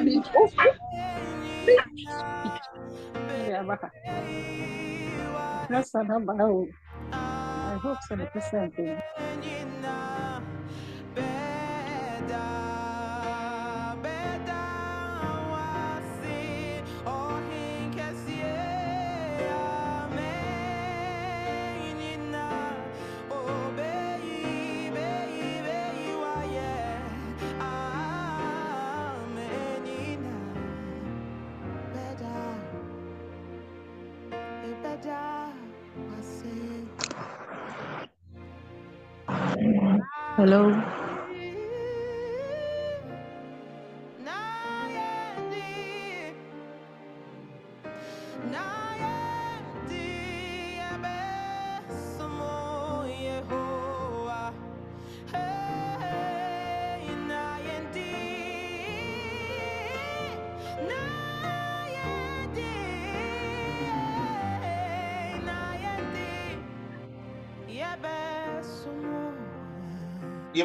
Nunca me Nasa na ba? I hope so. Percent.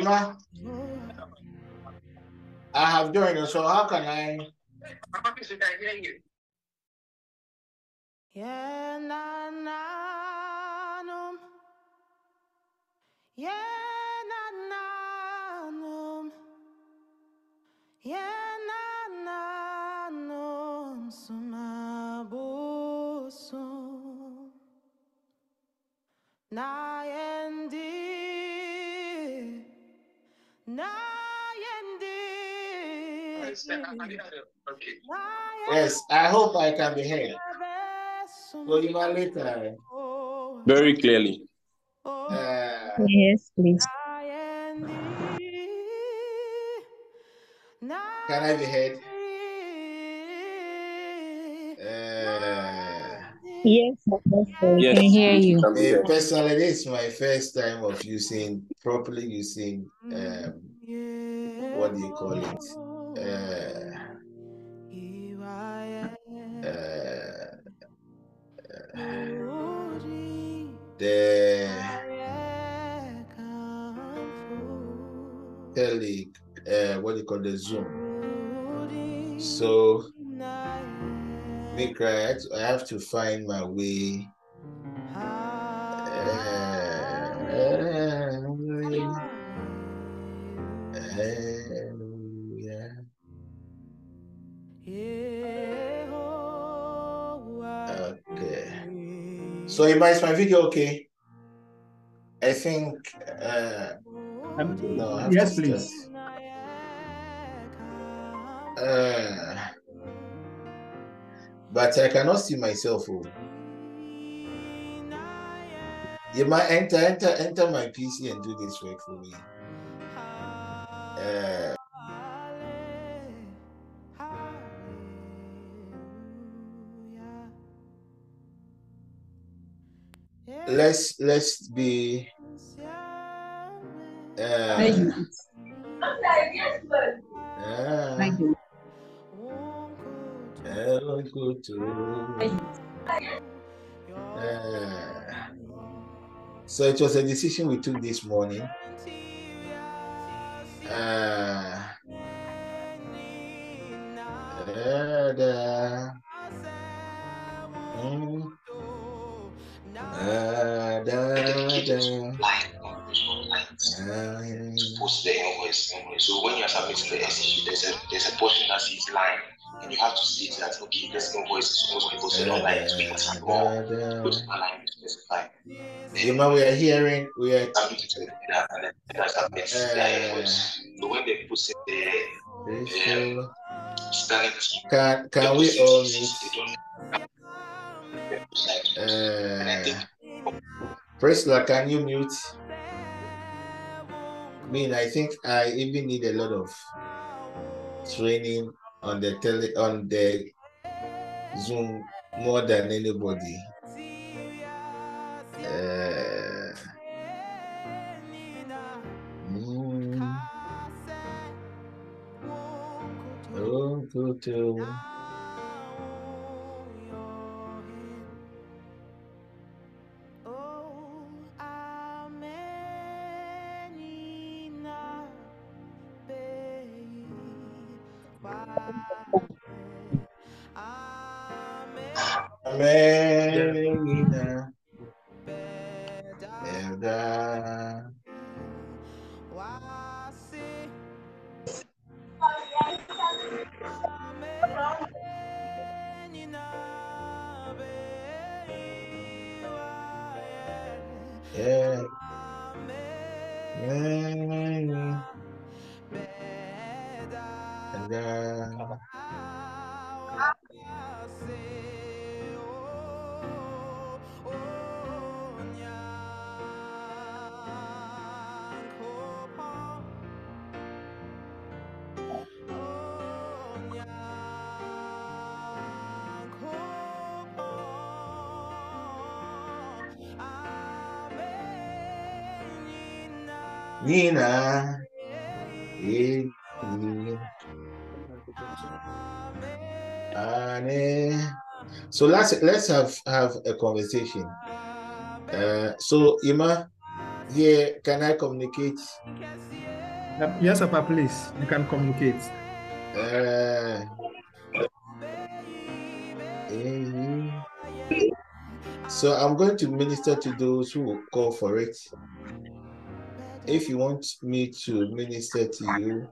I have joined you, so how can I? Yeah, na na. Yeah, na na. Yeah, na na. Na Yes, I hope I can be heard. So Yima later. Very clearly. Uh, Yes, please. can I be heard? Uh, Yes, Apostle. We Yes. can hear you. Can be heard. personally, this is my first time of using properly using um, what do you call it? The tele, uh, what do you call the Zoom? So, make right, I have to find my way. Hallelujah. So, Ima, is my video okay? I think. Uh, no, I Yes, please. start. Uh, but I cannot see myself. Oh. You might enter, enter, enter my PC and do this work for me. Uh, let's let's be. Uh, Thank you. uh, Thank you. El Couture. Uh, so it was a decision we took this morning. Uh, uh, the, the, uh, post the invoice. So when you're submitting the SEC, there's a there's a portion that says line, and you have to state that okay, this invoice is supposed to be posted online week. Or put line to specify. you know, we are hearing, we are Submit it to the and then the submits their invoice. So when they put the standing team, Can, can we all positions, meet? they don't and I think Uh, Priscilla, can you mute? I mean, I think I even need a lot of training on the tele on the Zoom more than anybody. Uh, mm, oh, Amém. Eh. So let's let's have have a conversation. Uh, so Ima, here can I communicate? Uh, Yes, Papa, please. You can communicate. Uh, so I'm going to minister to those who will call for it. If you want me to minister to you,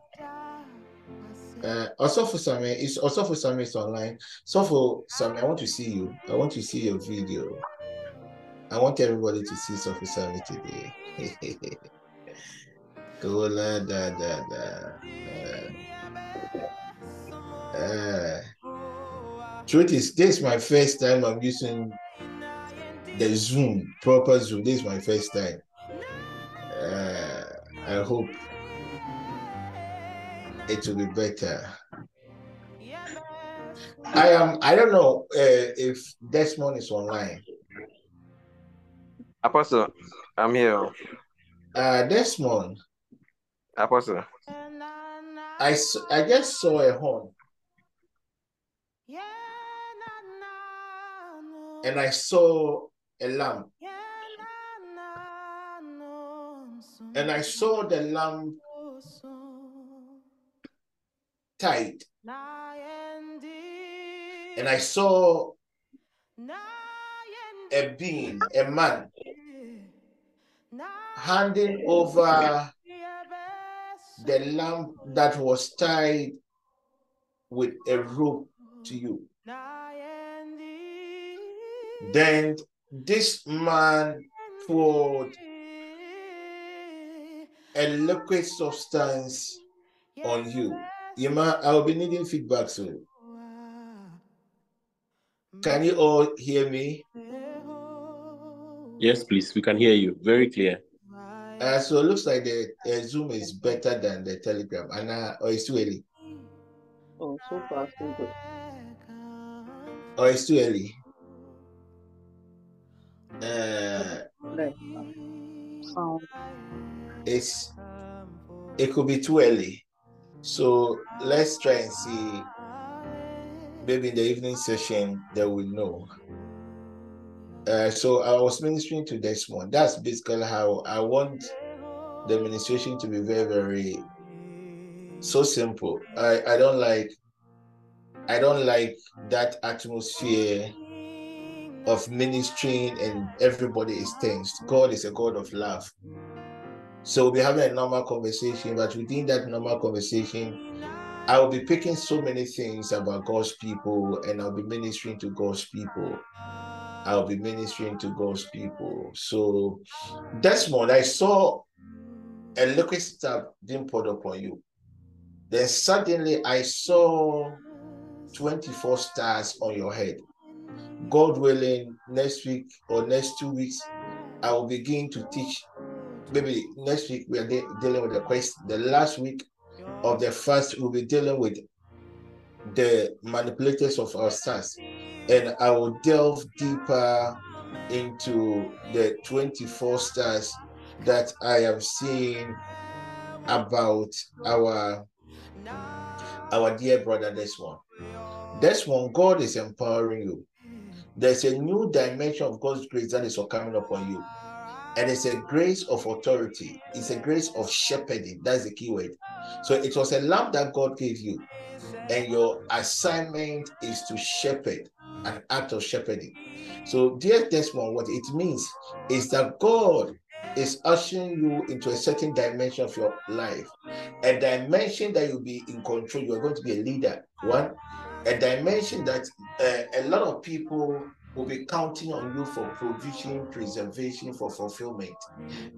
uh, also for Sami, it's also for Sami is online. So for Sami, I want to see you. I want to see your video. I want everybody to see Sophie Sami today. Gola da da da. Uh, uh, truth is, this is my first time I'm using the Zoom, proper Zoom. This is my first time. I hope it will be better. I am. I don't know uh, if Desmond is online. Apostle, I'm here. Uh, Desmond, Apostle. I I just saw a horn and I saw a lamb and I saw the lamb tied and I saw a being, a man, handing over the lamb that was tied with a rope to you. Then this man poured a liquid substance on you. Yema, I will be needing feedback soon. Can you all hear me? Yes, please. We can hear you very clear. Uh, so it looks like the uh, Zoom is better than the Telegram. And uh, or it's too early. Oh, so far, so good. Or it's too early. Uh, Like, sound. It's it could be too early. So let's try and see. Maybe in the evening session they will know. Uh, so I was ministering to this one. That's basically how I want the administration to be very, very so simple. I, I don't like I don't like that atmosphere of ministering and everybody is tense. God is a God of love. So we'll having a normal conversation, but within that normal conversation, I will be picking so many things about God's people and I'll be ministering to God's people. I'll be ministering to God's people. So that's Desmond, I saw a liquid stuff being poured upon you. Then suddenly I saw 24 stars on your head. God willing, next week or next two weeks, I will begin to teach. Maybe next week we are de- dealing with the question. The last week of the first, we'll be dealing with the manipulators of our stars. And I will delve deeper into the 24 stars that I am seeing about our our dear brother this one this one God is empowering you. There's a new dimension of God's grace that is coming upon you. And it's a grace of authority. It's a grace of shepherding. That's the key word. So it was a lamp that God gave you. And your assignment is to shepherd. an act of shepherding. So, dear Desmond, what it means is that God is ushering you into a certain dimension of your life, a dimension that you'll be in control. You are going to be a leader. One, a dimension that uh, a lot of people will be counting on you for provision, preservation, for fulfillment.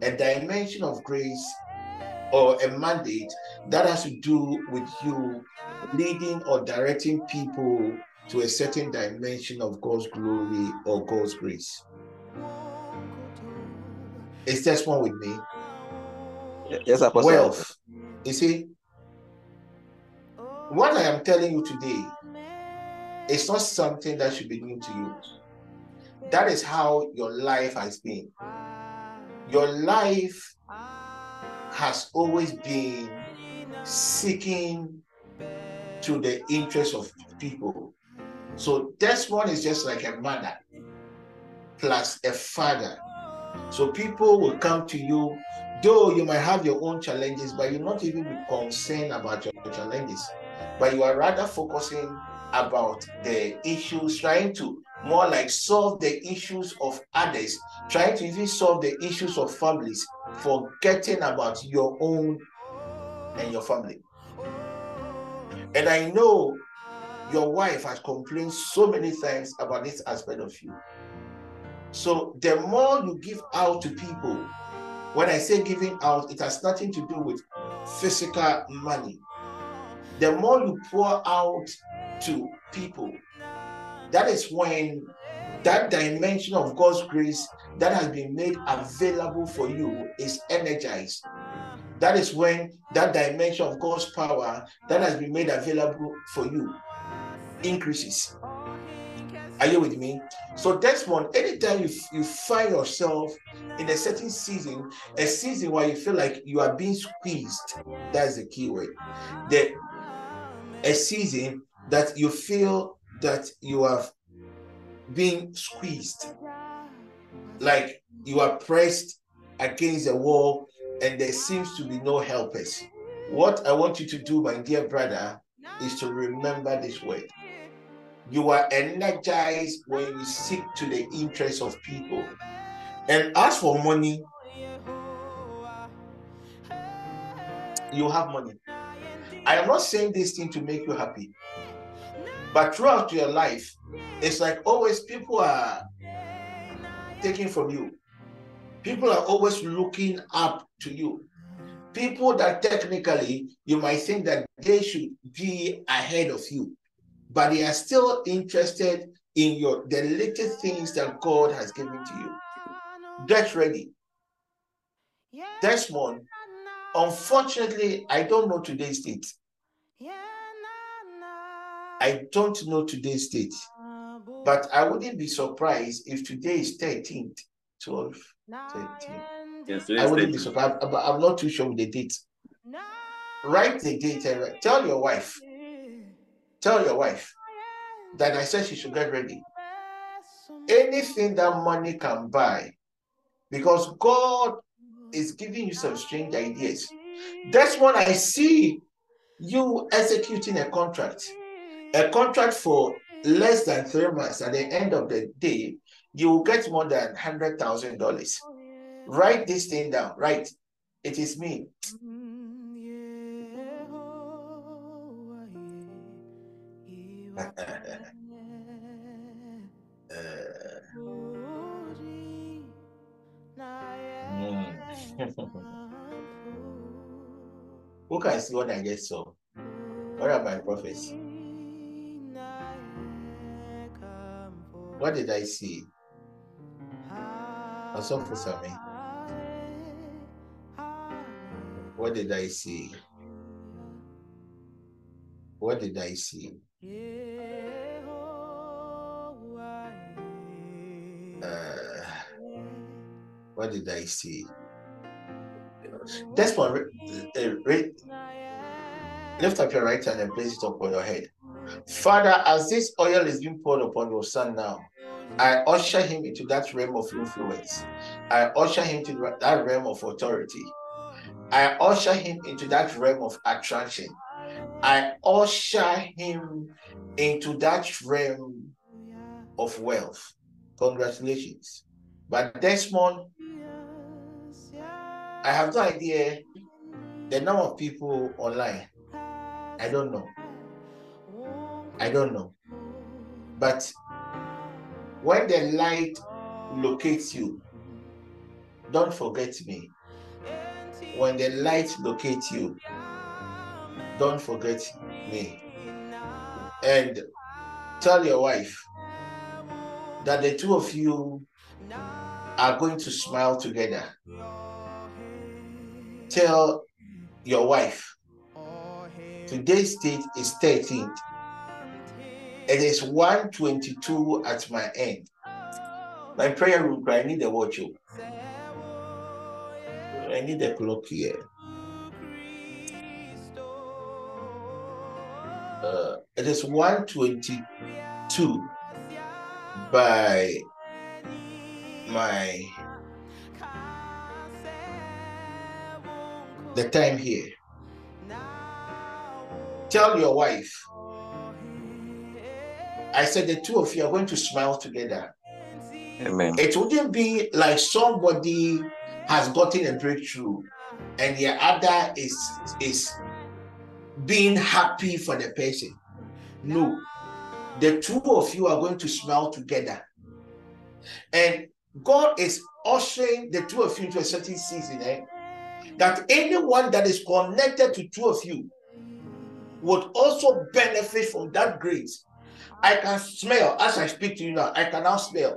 A mm. dimension of grace or a mandate that has to do with you leading or directing people to a certain dimension of God's glory or God's grace. Is this one with me? Yes, Apostle. Wealth. You see, what I am telling you today is not something that should be new to you. That is how your life has been. Your life has always been seeking to the interest of people. So this one is just like a mother plus a father. So people will come to you, though you might have your own challenges, but you're not even be concerned about your challenges, but you are rather focusing about the issues, trying to more like solve the issues of others, trying to even solve the issues of families, forgetting about your own and your family. And I know your wife has complained so many times about this aspect of you. So the more you give out to people, when I say giving out, it has nothing to do with physical money. The more you pour out to people, that is when that dimension of God's grace that has been made available for you is energized. That is when that dimension of God's power that has been made available for you increases. Are you with me? So that's one. Anytime you, you find yourself in a certain season, a season where you feel like you are being squeezed, that's the key word. The a season that you feel that you have been squeezed, like you are pressed against the wall and there seems to be no helpers. What I want you to do, my dear brother, is to remember this word. You are energized when you seek to the interests of people. And as for money, you have money. I am not saying this thing to make you happy, but throughout your life, it's like always people are taking from you. People are always looking up to you. People that technically you might think that they should be ahead of you, but they are still interested in your the little things that God has given to you. Get ready. Desmond, unfortunately, I don't know today's date. I don't know today's date, but I wouldn't be surprised if today is 13th, 12, 13. Yes, I wouldn't be surprised, but I'm not too sure with the date. Write the date and write- tell your wife, tell your wife that I said she should get ready. Anything that money can buy, because God is giving you some strange ideas. That's when I see you executing a contract, a contract for less than three months. At the end of the day, you will get more than hundred thousand dollars. Write this thing down. Right, it is me. Uh, who can see what I just saw? What are my prophets? What did I see? Asofo Sami. What did I see? What did I see? Uh, what did I see? That's one. Lift up your right hand and place it upon your head. Father, as this oil is being poured upon your son now, I usher him into that realm of influence. I usher him to that realm of authority. I usher him into that realm of attraction. I usher him into that realm of wealth. Congratulations. But Desmond, I have no idea the number of people online. I don't know. I don't know. But when the light locates you, don't forget me. When the light locates you, don't forget me. And tell your wife that the two of you are going to smile together. Tell your wife today's date is 13th. It is 122 at my end. My prayer room, I need a watch. oh. I need a clock here. Uh, it is 122 by my the time here. Tell your wife. I said the two of you are going to smile together. Amen. It wouldn't be like somebody has gotten a breakthrough and the other is is being happy for the person. No, the two of you are going to smile together. And God is ushering the two of you into a certain season. Eh? That anyone that is connected to two of you would also benefit from that grace. I can smell as I speak to you now. I can now smell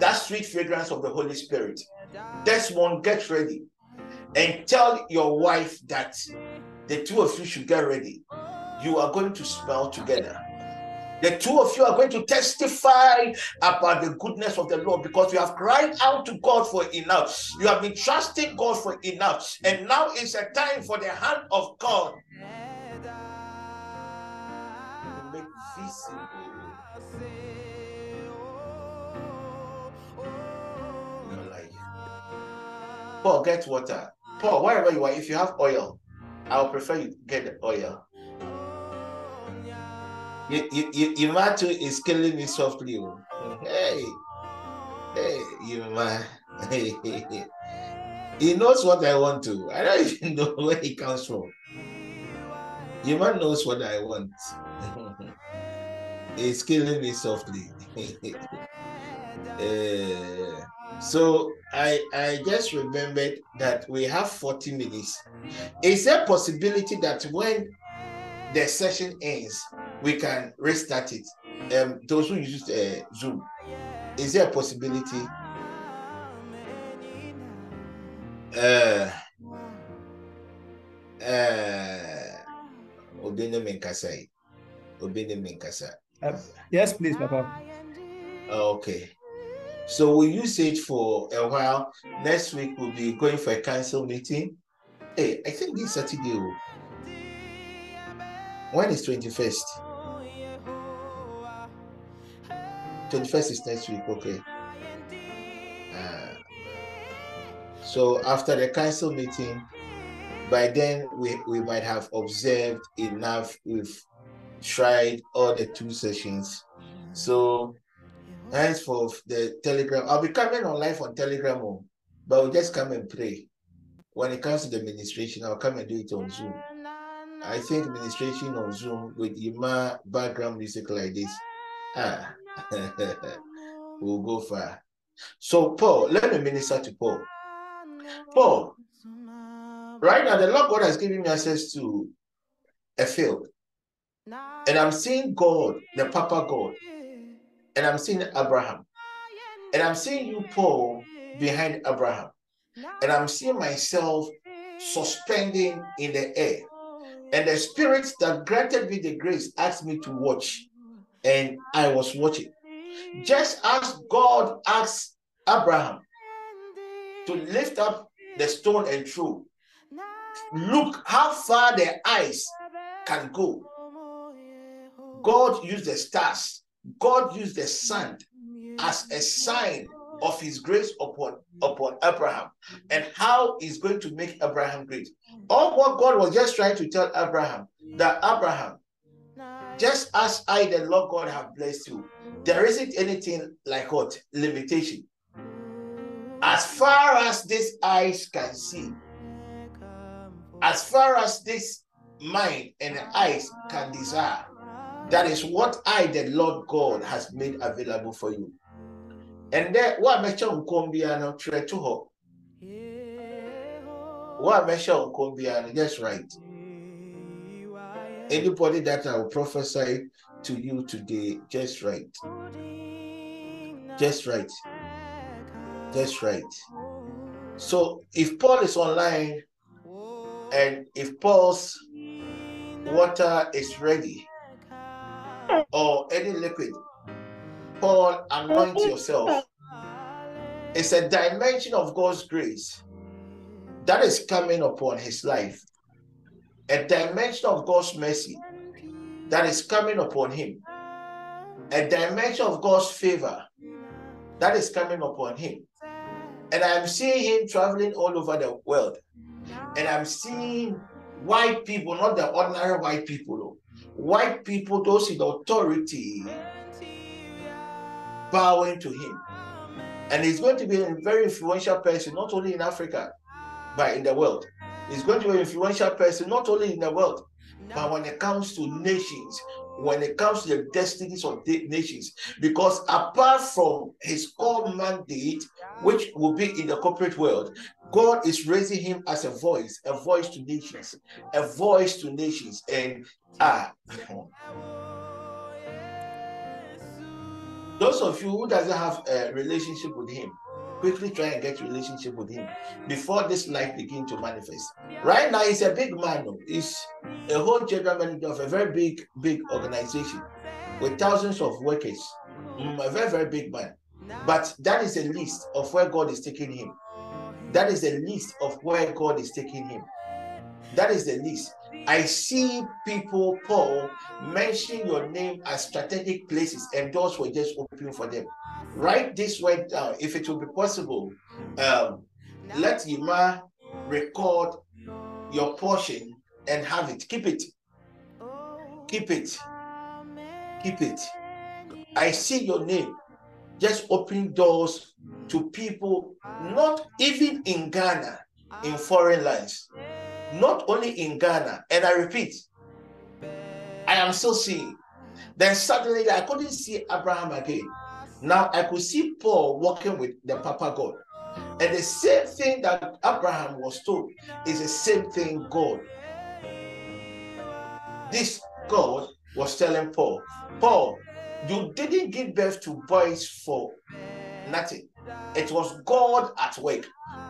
that sweet fragrance of the Holy Spirit. Desmond, get ready and tell your wife that the two of you should get ready. You are going to smell together. The two of you are going to testify about the goodness of the Lord because you have cried out to God for enough. You have been trusting God for enough. And now it's a time for the hand of God in your life. Paul, get water. Paul, wherever you are, if you have oil, I would prefer you get the oil. You, you, you, is killing me softly. oh. Hey, hey, hey. He knows what I want to. I don't even know where he comes from. Yuma knows what I want. He's killing me softly. Eh, so I I just remembered that we have 40 minutes. Is there a possibility that when the session ends, we can restart it? Um, those who use uh, Zoom, is there a possibility? Uh, uh, Obene Menkasa. yi. Obene Menkasa. Uh, yes, please, Papa. Okay. So we'll use it for a while. Next week we'll be going for a council meeting. Hey, I think this Saturday. oh. When is 21st? 21st is next week, okay. Uh, so after the council meeting, by then we, we might have observed enough. We've tried all the two sessions. So henceforth the telegram. I'll be coming on live on telegram oh, but we'll just come and pray. When it comes to the administration i'll come and do it on zoom. I think administration on zoom with ima background music like this. Ah we'll go far. So paul let me minister to paul. Paul right now the lord god has given me access to a field and i'm seeing god the papa god and I'm seeing Abraham. And I'm seeing you, Paul, behind Abraham. And I'm seeing myself suspending in the air. And the spirit that granted me the grace asked me to watch. And I was watching. Just as God asked Abraham to lift up the stone and throw, look how far the eyes can go. God used the stars God used the sand as a sign of his grace upon upon Abraham and how he's going to make Abraham great. All what God was just trying to tell Abraham that Abraham, just as I, the Lord God, have blessed you, there isn't anything like what limitation. As far as these eyes can see, as far as this mind and eyes can desire, that is what I, the Lord God, has made available for you. And then what try to hope. What mention Kombiano, that's right. Anybody that I will prophesy to you today, just right. Just right. Just right. So if Paul is online and if Paul's water is ready or any liquid, Paul, anoint yourself. It's a dimension of God's grace that is coming upon his life, a dimension of God's mercy that is coming upon him, a dimension of God's favor that is coming upon him. And I'm seeing him traveling all over the world. And I'm seeing white people, not the ordinary white people, though. White people, those in authority, bowing to him. And he's going to be a very influential person, not only in Africa, but in the world. He's going to be an influential person, not only in the world, but when it comes to nations, when it comes to the destinies of the nations. Because apart from his core mandate, which will be in the corporate world, God is raising him as a voice, a voice to nations, a voice to nations. And ah, those of you who doesn't have a relationship with him, quickly try and get relationship with him before this life begin to manifest. Right now, he's a big man. He's a whole general manager of a very big, big organization with thousands of workers. Mm, a very, very big man. But that is a list of where God is taking him. That is the list of where God is taking him. That is the list. I see people, Paul, mention your name as strategic places, and doors were just open for them. Write this word down if it will be possible. Um, let Yima record your portion and have it. Keep it. Keep it. Keep it. I see your name just opening doors to people, not even in Ghana, in foreign lands, not only in Ghana. And I repeat, I am still seeing. Then suddenly I couldn't see Abraham again. Now I could see Paul walking with the Papa God. And the same thing that Abraham was told is the same thing God. This God was telling Paul, Paul, you didn't give birth to boys for nothing. It was God at work.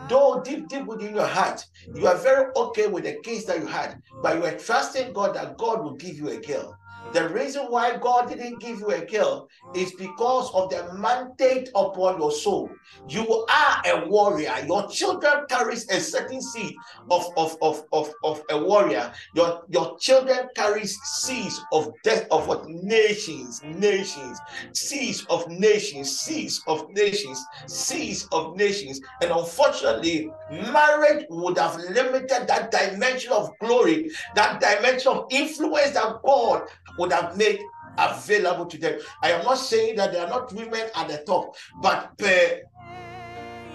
Though deep, deep within your heart, you are very okay with the kids that you had, but you are trusting God that God will give you a girl. The reason why God didn't give you a girl is because of the mandate upon your soul. You are a warrior. Your children carries a certain seed of, of, of, of, of a warrior. Your, your children carries seeds of death of what nations, nations, seeds of nations, seeds of nations, seeds of nations. And unfortunately, marriage would have limited that dimension of glory, that dimension of influence that God would have made available to them. I am not saying that there are not women at the top, but per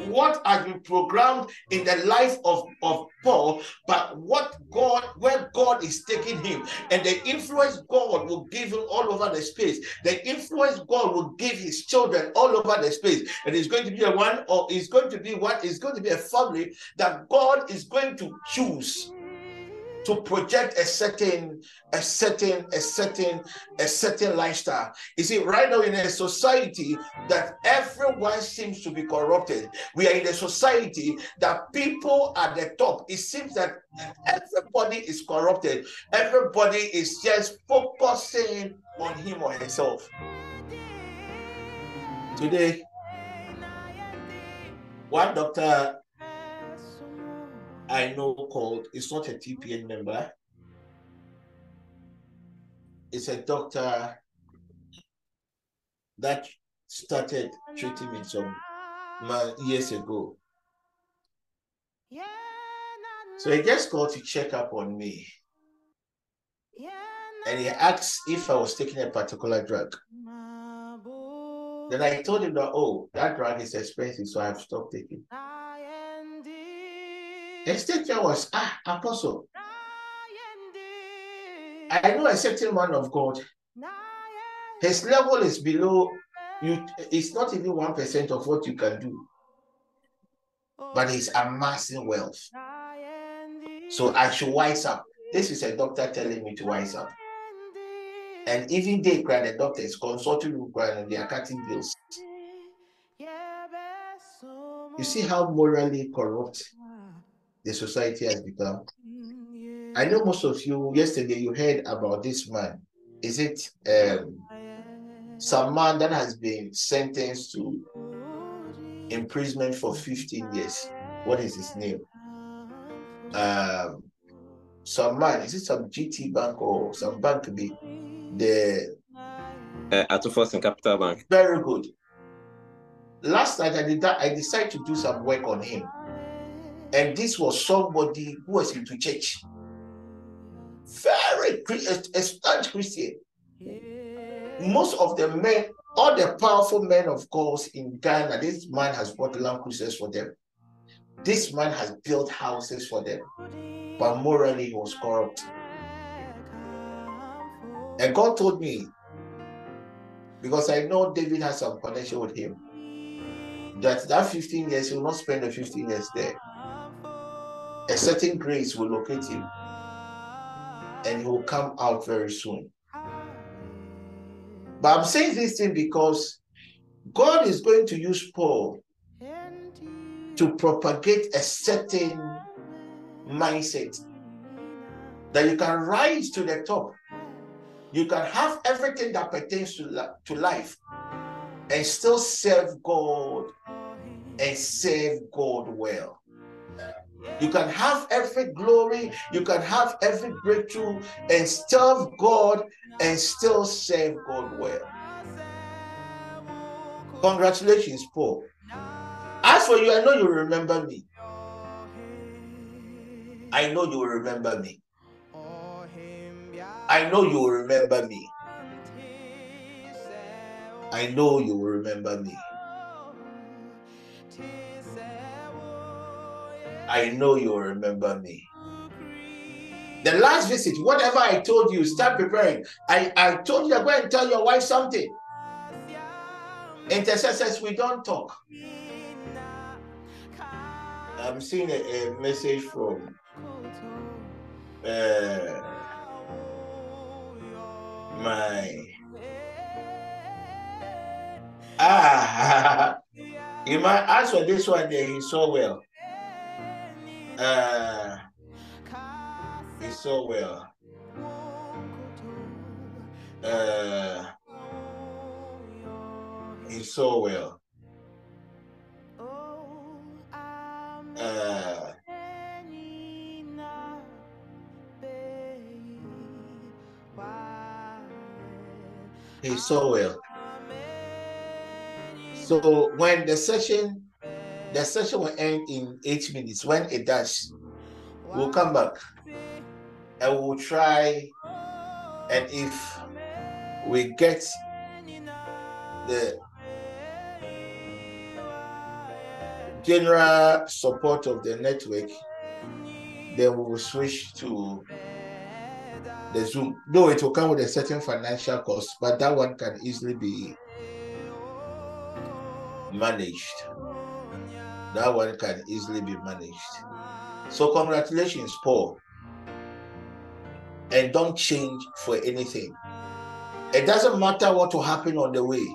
what has been programmed in the life of, of Paul, but what God, where God is taking him, and the influence God will give him all over the space, the influence God will give his children all over the space, and it's going to be a one, or it's going to be what is going to be a family that God is going to choose to project a certain a certain a certain a certain lifestyle. You see right now in a society that everyone seems to be corrupted we are in a society that people at the top it seems that everybody is corrupted. Everybody is just focusing on him or herself. Today one doctor I know called, it's not a TPN member. It's a doctor that started treating me some years ago. So he just called to check up on me. and he asked if I was taking a particular drug. Then I told him that, oh, that drug is expensive, so I've stopped taking. The statement was, ah, Apostle, I know a certain man of God. His level is below you. It's not even one percent of what you can do, but he's amassing wealth. So I should wise up. This is a doctor telling me to wise up. And even they cry, the doctors consulting you cry and they are cutting bills. You see how morally corrupt the society has become. I know most of you yesterday you heard about this man. Is it um, some man that has been sentenced to imprisonment for 15 years? What is his name? Um, some man, is it some GT bank or some bank be the Uh, Ato Essien Capital Bank. very good. Last night I did that, I decided to do some work on him. And this was somebody who was into church. Very a, staunch Christian. Most of the men, all the powerful men of God in Ghana, this man has bought land cruisers for them. This man has built houses for them. But morally he was corrupt. And God told me, because I know David has some connection with him, that that 15 years, he will not spend the 15 years there. A certain grace will locate him and he will come out very soon. But I'm saying this thing because God is going to use Paul to propagate a certain mindset that you can rise to the top. You can have everything that pertains to, to life and still serve God and serve God well. You can have every glory, you can have every breakthrough and serve God and still serve God well. Congratulations, Paul. As for you, I know you remember me. I know you will remember me. I know you will remember me. I know you will remember me. I know you will remember me. The last visit, whatever I told you, start preparing. I, I told you to go and tell your wife something. Intercessors, we don't talk. I'm seeing a, a message from uh, my ah you might ask for this one there he saw well uh he saw well. Uh he saw well. Uh he saw well. So when the session the session will end in eight minutes. When it does we'll come back and we'll try. And if we get the general support of the network then we will switch to the zoom. Though it will come with a certain financial cost but that one can easily be managed that one can easily be managed. So congratulations paul. And don't change for anything. It doesn't matter what will happen on the way.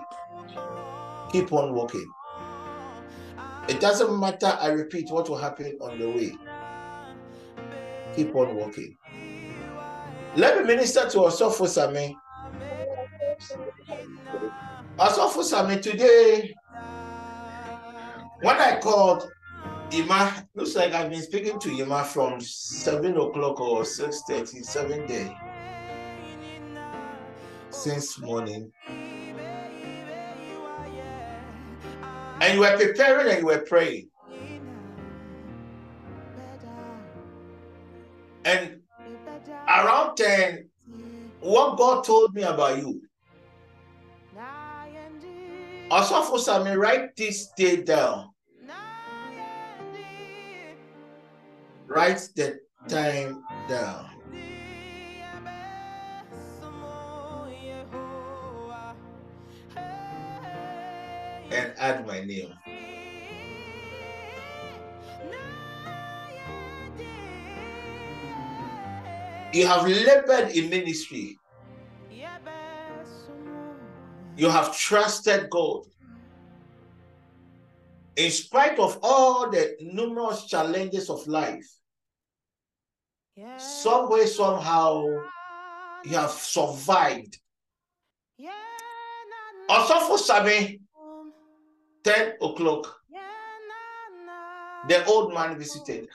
Keep on walking. It doesn't matter i repeat what will happen on the way. Keep on walking. Let me minister to Osofo Sami. Osofo Sami, today, when I called Ima, looks like I've been speaking to Ima from 7 o'clock or 6.30, 7 day. Since morning. And you were preparing and you were praying. And around 10, what God told me about you. For some, write this day down. Write the time down. And add my name. You have labored in ministry. You have trusted God. In spite of all the numerous challenges of life, some way, somehow, you have survived. Also, for Sami, 10 o'clock, the old man visited,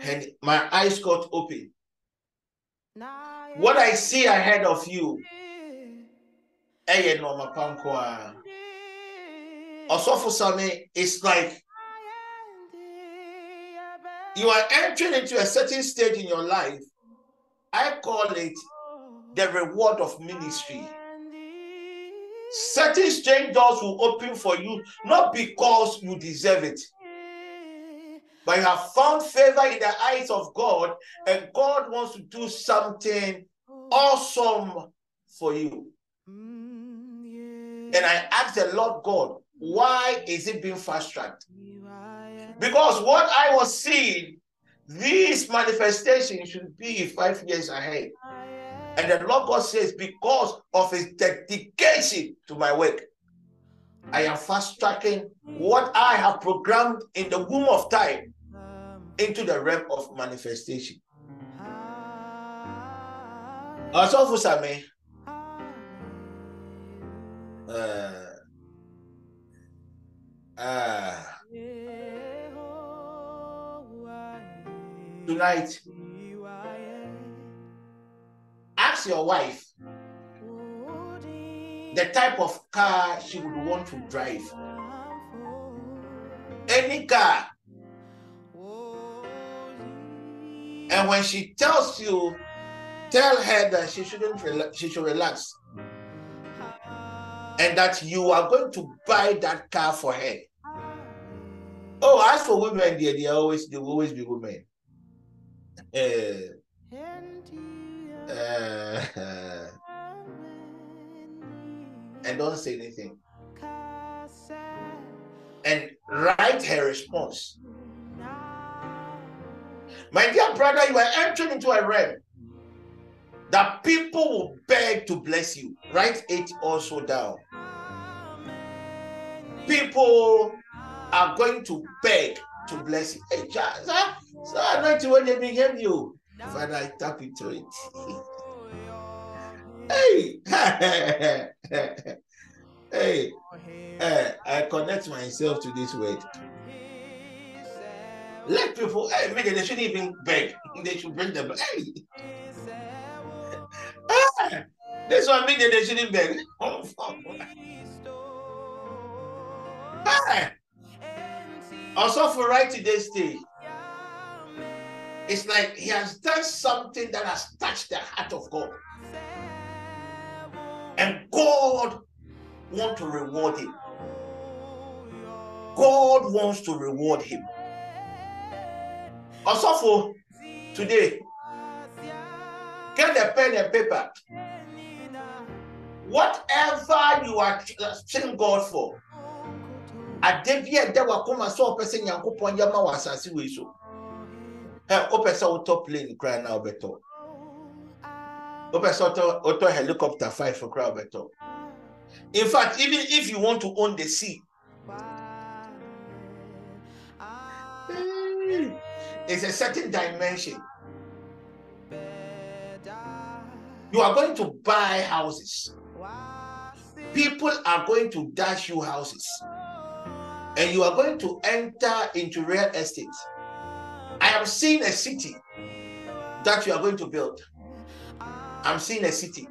and my eyes got open. What I see ahead of you, ɛyɛ nneɛma pa nko ara. Ɔsɔfo Sami, it's like you are entering into a certain stage in your life. I call it the reward of ministry. Certain strange doors will open for you, not because you deserve it, but you have found favor in the eyes of God, and God wants to do something awesome for you. And I asked the Lord God, why is it being fast tracked? Because what I was seeing, these manifestations should be five years ahead. And the Lord God says, because of his dedication to my work, I am fast tracking what I have programmed in the womb of time into the realm of manifestation. Also, for some, uh, uh, tonight, ask your wife the type of car she would want to drive. Any car. And when she tells you, tell her that she shouldn't she should relax. And that you are going to buy that car for her. Oh, as for women, they, they always they will always be women. Eh, uh, and don't say anything. And write her response. My dear brother, you are entering into a realm that people will beg to bless you. Write it also down. People are going to beg to bless you. Hey, John, sir, sir, anointing when they behave you. Father, I tap into it. hey, hey, eh, I connect myself to this word. Let people, hey, maybe they shouldn't even beg. They should bring them. Hey, Ah, this one mean that they shouldn't beg. Ah, also for right today's day, it's like he has done something that has touched the heart of God. And God wants to reward him. God wants to reward him. Also for today, get a pen and paper. Whatever you are asking God for, ade bi a ɛda wakoma sɛ ɔpɛ sɛ nyankopɔn yɛ ma wɔ asase wei so. Ɛ wopɛ sɛ wotɔ plane koraa na wobɛtɔ. Wopɛ sɛ wotɔ helicopter five koraa wobɛtɔ. In fact even if you want to own the sea mm, it's a certain dimension. You are going to buy houses. People are going to dash you houses and you are going to enter into real estate, I am seeing a city that you are going to build. I'm seeing a city,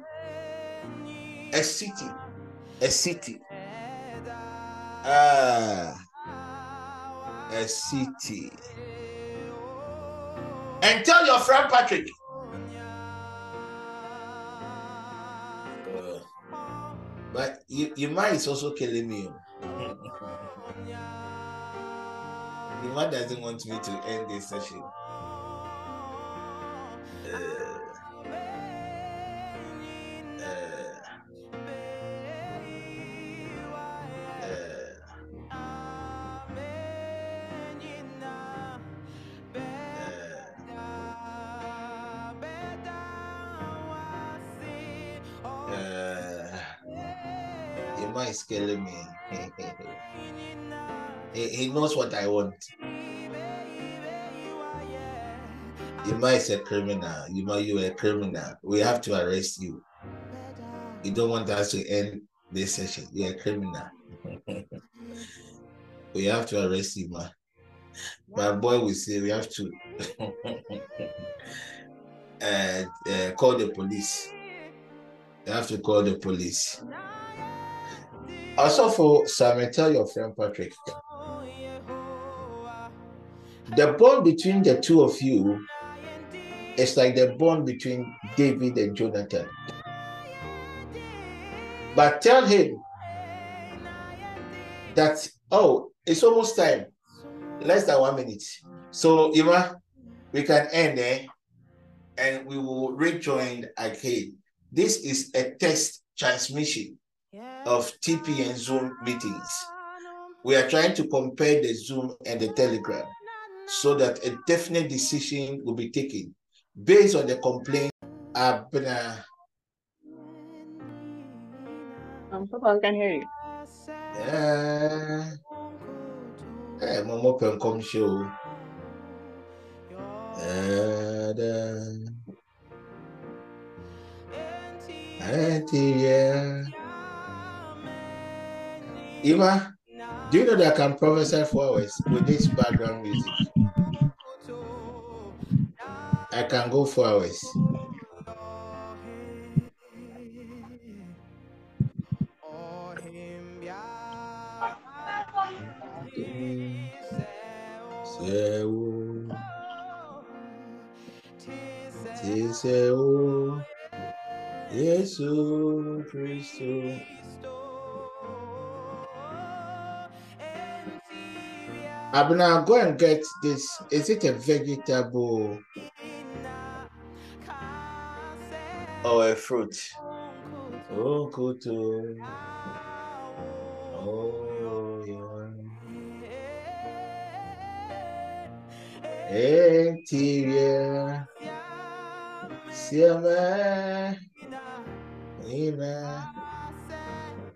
a city, a city, uh, a city. And tell your friend Patrick. Uh, but you, your mind is also killing me. Yuma doesn't want me to end this session. Uh, uh, uh, uh, Yuma is killing me. Knows what I want. Yuma is a criminal. Yuma, you are a criminal. We have to arrest you. You don't want us to end this session. You're a criminal. we have to arrest man. My boy will say we have to uh, uh, call the police. You have to call the police. Also, for Simon, tell your friend Patrick. The bond between the two of you is like the bond between David and Jonathan. But tell him that, oh, it's almost time. Less than one minute. So, Ima, we can end there and we will rejoin again. This is a test transmission of TP and Zoom meetings. We are trying to compare the Zoom and the Telegram so that a definite decision will be taken based on the complaint. Abner, Um, Papa, I can hear you. uh, eh, Momo Pencom show. Uh, the, yeah. Ima, do you know that I can prophesy for hours with this background music? I can go for hours. Seu, Tiseu, Abner, go and get this. Is it a vegetable or a fruit? Oh, kutu. Oh, yeah. Interior. Siama. Ina.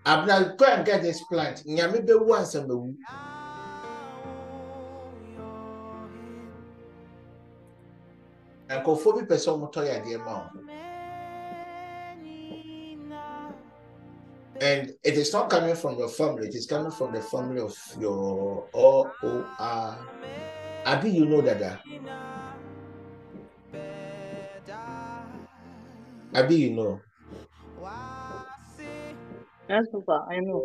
Abner, go and get this plant. Nyame be once and nkurɔfoɔ bi pɛ sɛ wɔtɔ yɛ adeɛ ma wo. And it is not coming from your family it is coming from the family of your or abi you know dada? Abi you know? Yes, Papa, I know.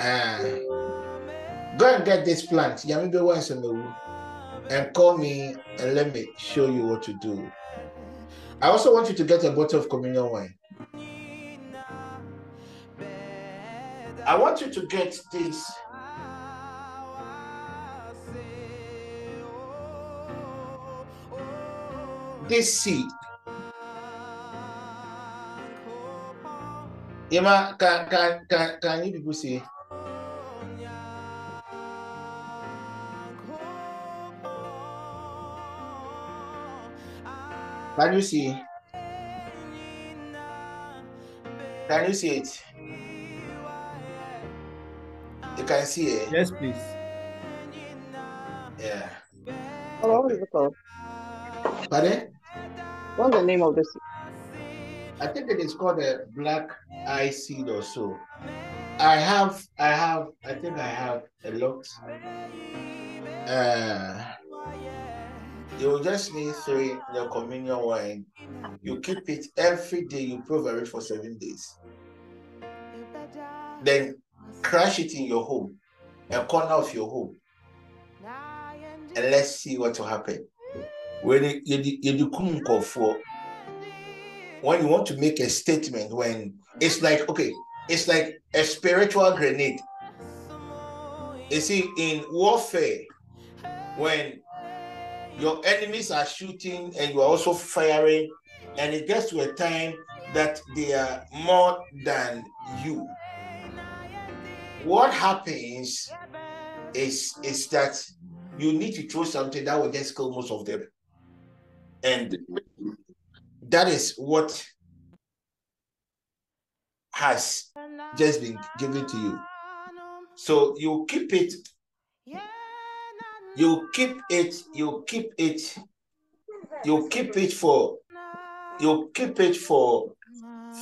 ah. Go and get this plant. Yami bɛ once and call me and let me show you what to do. I also want you to get a bottle of communion wine. I want you to get this. This seed. Yema, can, can, can, can you people see? Can you see? Can you see it? You can see it. Yes, please. Yeah. Oh, what is it called? Pardon? What's the name of this? I think it is called a black eye seed or so. I have, I have, I think I have a lot. Uh, you just need three your communion wine. You keep it every day. You over it for seven days. Then crash it in your home, a corner of your home, and let's see what will happen. When you, you, you for when you want to make a statement, when it's like, okay, it's like a spiritual grenade. You see, in warfare, when your enemies are shooting and you are also firing, and it gets to a time that they are more than you. What happens is, is that you need to throw something that will just kill most of them. And that is what has just been given to you. So you keep it, you keep it, you keep it, you keep it for you keep it for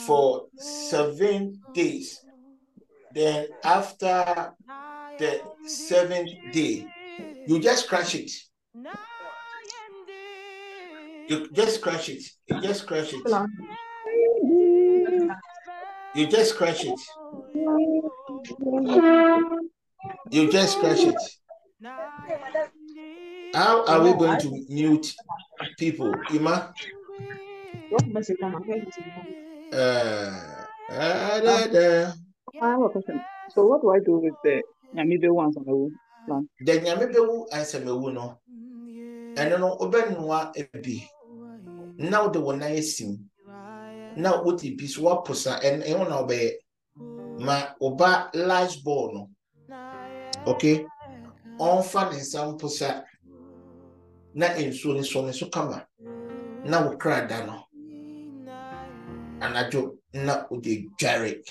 for seven days. Then after the seventh day, you just crush it. You just crush it. You just crush it. You just crush it. You just crush it. How are we going to mute people, Ima? What message am I getting to you? Uh, uh, da, da. I have a question. So what do I do with the Namibe ones on the wall? The nyame bɛwu asɛm no ɛno no wobɛnoa bi na wode wo nan asim na wote bi so woapo sa ɛn- ɛho na wobɛyɛ ma woba large ball no okay ɔmfa ne nsa mpo na nsuo no sɔ ne so kama. Na wo krada no anadwo na wode dware.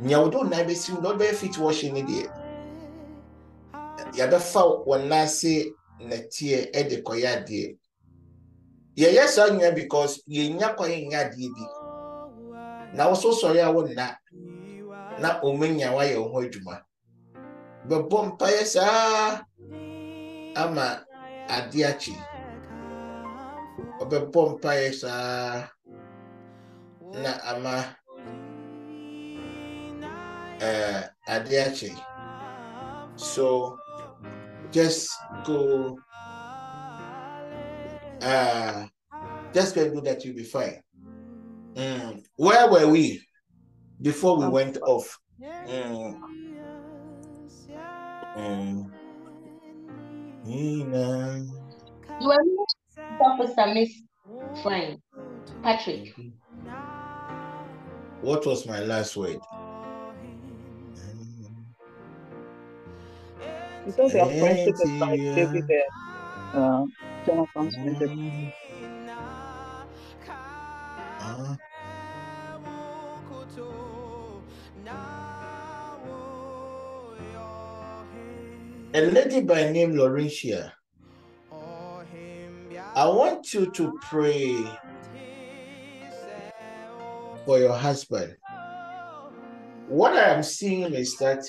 Nea wode wo nan bɛsim na wobɛyɛ fit washing ne deɛ yɛbɛfa wɔn nan ase nɛteɛ de kɔyɛ adeɛ. Yɛyɛ saa nyina because yɛnya kwan nyɛ adeɛ bi. Na wɔso sɔre a wonna na ɔmanya wayɛ wo ho adwuma bɛbɔ mpaeɛ saa ama adeɛ akyi. Ɔbɛbɔ mpaeɛ saa na ama uh, adeɛ akyi. So just go uh just go and do that you'll be fine. Mm. where were we before we went off? Mm. Nina. You are not Officer Miss Fine. Patrick. what was my last word. It says your friendship is Thank like you. David uh, uh, Jonathan's friendship. Mm. A lady by name Laurentia. I want you to pray for your husband. What I am seeing is that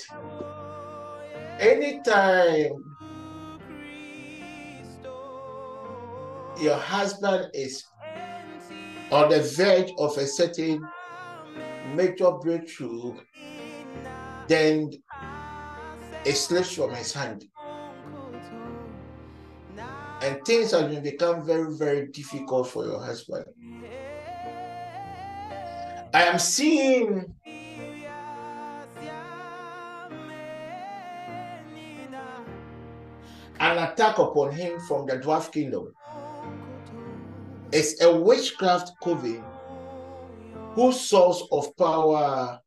anytime your husband is on the verge of a certain major breakthrough, then it slips from his hand. And things have been become very, very difficult for your husband. I am seeing an attack upon him from the dwarf kingdom. It's a witchcraft coven whose source of power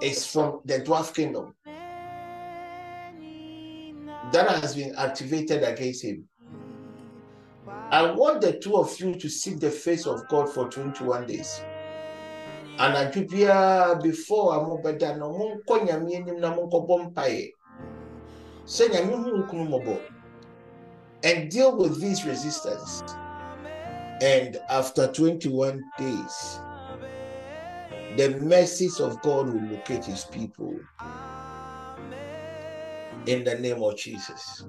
is from the dwarf kingdom that has been activated against him. I want the two of you to seek the face of God for 21 days. And biara before amobɛda no monkɔ nyame anim na monkɔbɔ mpaeɛ sɛ nyame hu nkunu mmɔbɔ and deal with this resistance. And after 21 days, the mercies of God will locate his people in the name of Jesus.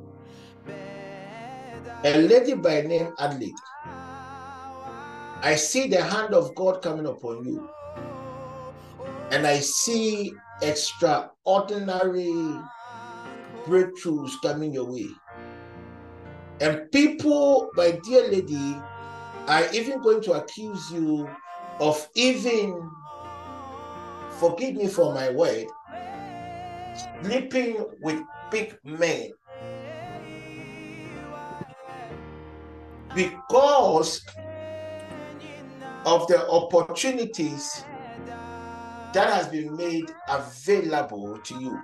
A lady by name Adelaide, I see the hand of God coming upon you, and I see extraordinary breakthroughs coming your way. And people, my dear lady, are even going to accuse you of even forgive me for my word, sleeping with big men because of the opportunities that has been made available to you.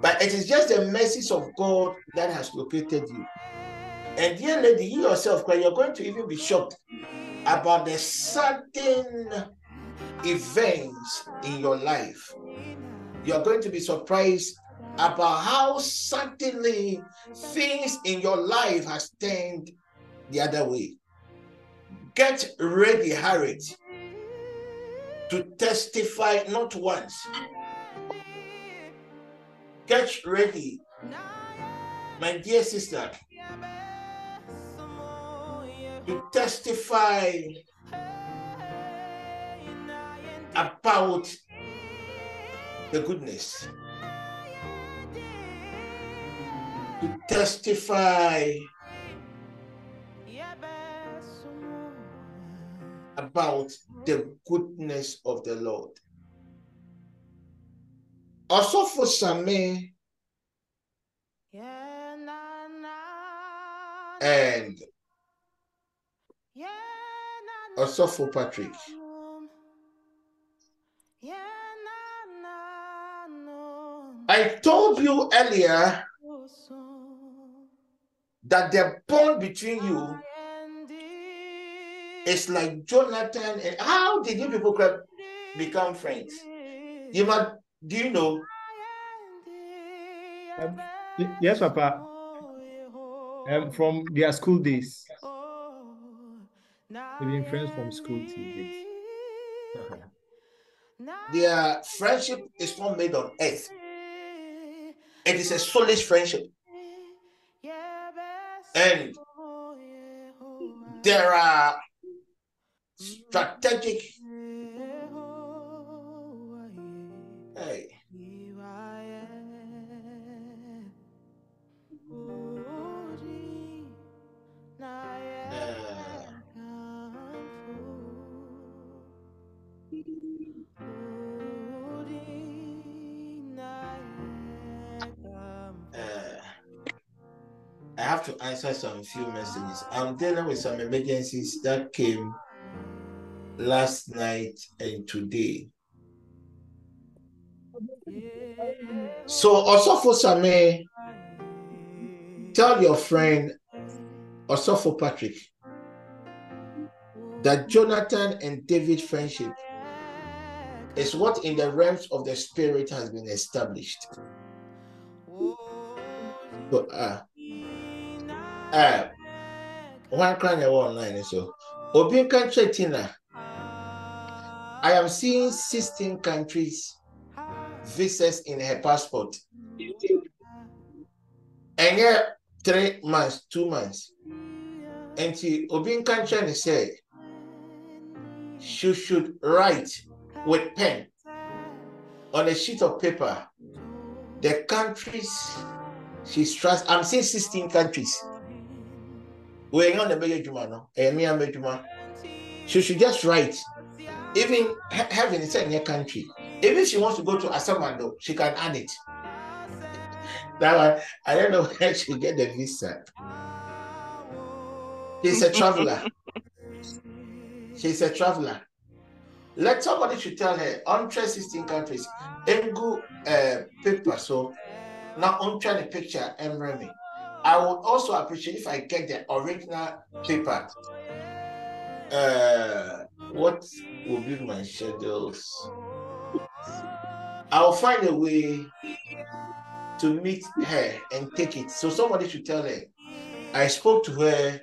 But it is just the mercies of God that has located you. And dear lady, you yourself, you're going to even be shocked about the sudden events in your life. You're going to be surprised about how suddenly things in your life has turned the other way. Get ready, Harriet, to testify not once. Get ready, my dear sister, to testify about the goodness, testify about the goodness of the Lord. Also for Sami and also for Patrick. I told you earlier that the bond between you is like Jonathan and how did you people become friends? You might do you know? Um, yes, Papa. Um, from their school days. We've been friends from school till days. Their friendship is not made on earth. It is a soulish friendship. And there are strategic answer some few messages. I'm dealing with some emergencies that came last night and today. So also for Sami, tell your friend also for Patrick that Jonathan and David friendship is what in the realms of the spirit has been established. So, uh, uh, one crying online so Obi country Tina. I am seeing 16 countries visas in her passport. And yet three months, two months. And she Obi country say she should write with pen on a sheet of paper the countries she's trust. I'm seeing 16 countries. We're on the big no, she should just write. Even having it in your country, even she wants to go to Asamando, she can add it. Now I don't know where she get the visa. She's a traveler. She's a traveler. Let somebody should tell her on 16 countries. Engu uh, paper so now on the picture me. I would also appreciate if I get the original paper. Uh, what will be my schedules? I'll find a way to meet her and take it. So somebody should tell her. I spoke to her,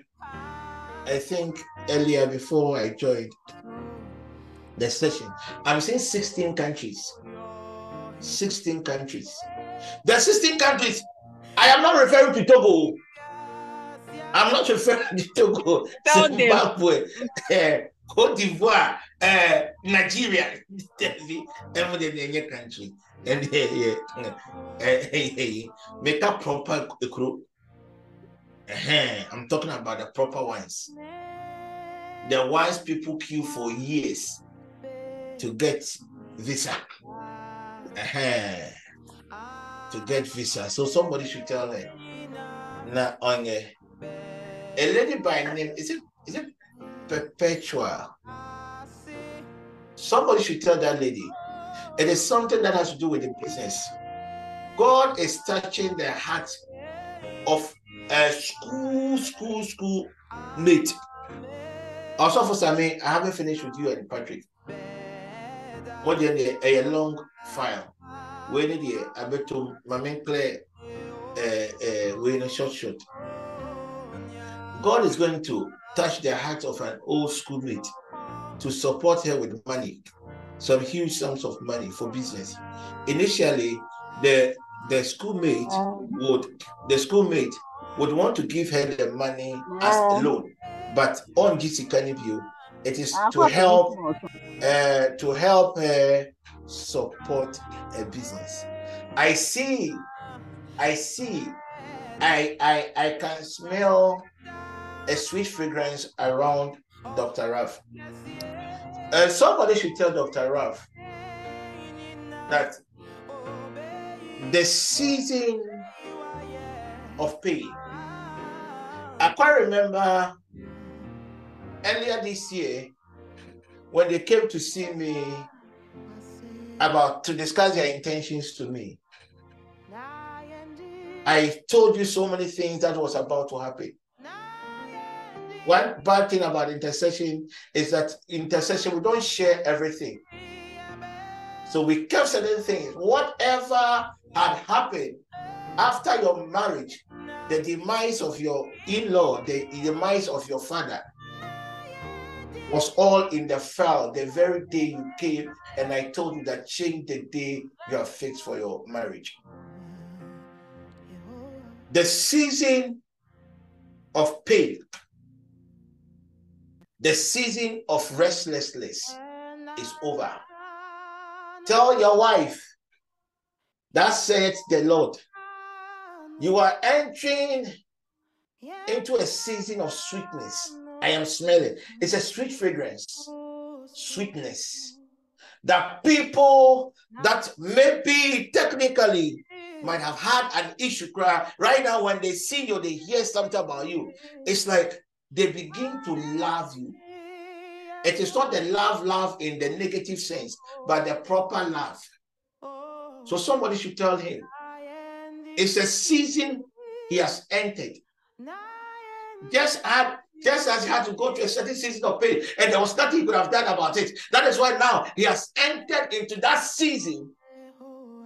I think earlier before I joined the session. I'm saying 16 countries. 16 countries. The 16 countries I am not referring to Togo. I'm not referring to Togo, Zimbabwe, uh, Cote d'Ivoire, uh, Nigeria, every country. And eh, make a proper crew. I'm talking about the proper ones. The wise people queue for years to get visa. Uh-huh. To get visa. So somebody should tell her. Na onye. A lady by name, is it is it perpetual? Somebody should tell that lady. It is something that has to do with the business. God is touching the heart of a school, school, school mate. Also, for Sammy, I haven't finished with you and Patrick. What the a long file. When the I bet to my main clear uh, uh, in a short short. God is going to touch the heart of an old schoolmate to support her with money, some huge sums of money for business. Initially, the the schoolmate would the schoolmate would want to give her the money as a loan, but on GC Canibio, it is to help uh, to help her support a business. I see, I see, I I I can smell a sweet fragrance around Dr. Raf. Uh, somebody should tell Dr. Raf that the season of pain. I quite remember earlier this year when they came to see me about to discuss their intentions to me. I told you so many things that was about to happen. One bad thing about intercession is that intercession, we don't share everything. So we kept certain things. Whatever had happened after your marriage, the demise of your in-law, the demise of your father, was all in the file the very day you came, and I told you that change the day you are fixed for your marriage. The season of pain, the season of restlessness is over. Tell your wife, that said the Lord, you are entering into a season of sweetness. I am smelling. It's a sweet fragrance, sweetness. That people that maybe technically might have had an issue cry right now when they see you, they hear something about you. It's like they begin to love you. It is not the love, love in the negative sense, but the proper love. So somebody should tell him it's a season he has entered. Just had just as he had to go to a certain season of pain, and there was nothing he could have done about it. That is why now he has entered into that season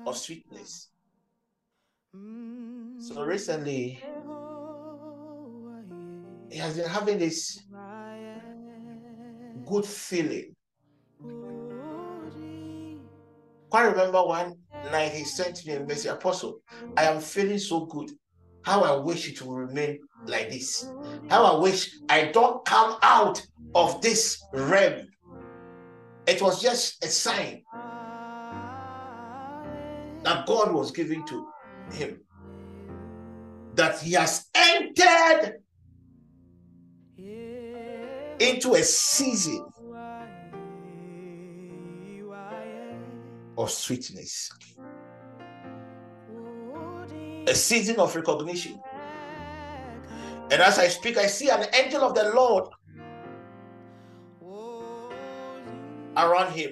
of sweetness. So recently, he has been having this good feeling. Quite remember one night he sent me a message, Apostle, I am feeling so good. How I wish it will remain like this. How I mm. wish I don't come out of this realm. It was just a sign that God was giving to him. That he has entered into a season of sweetness, a season of recognition. And as I speak, I see an angel of the Lord around him.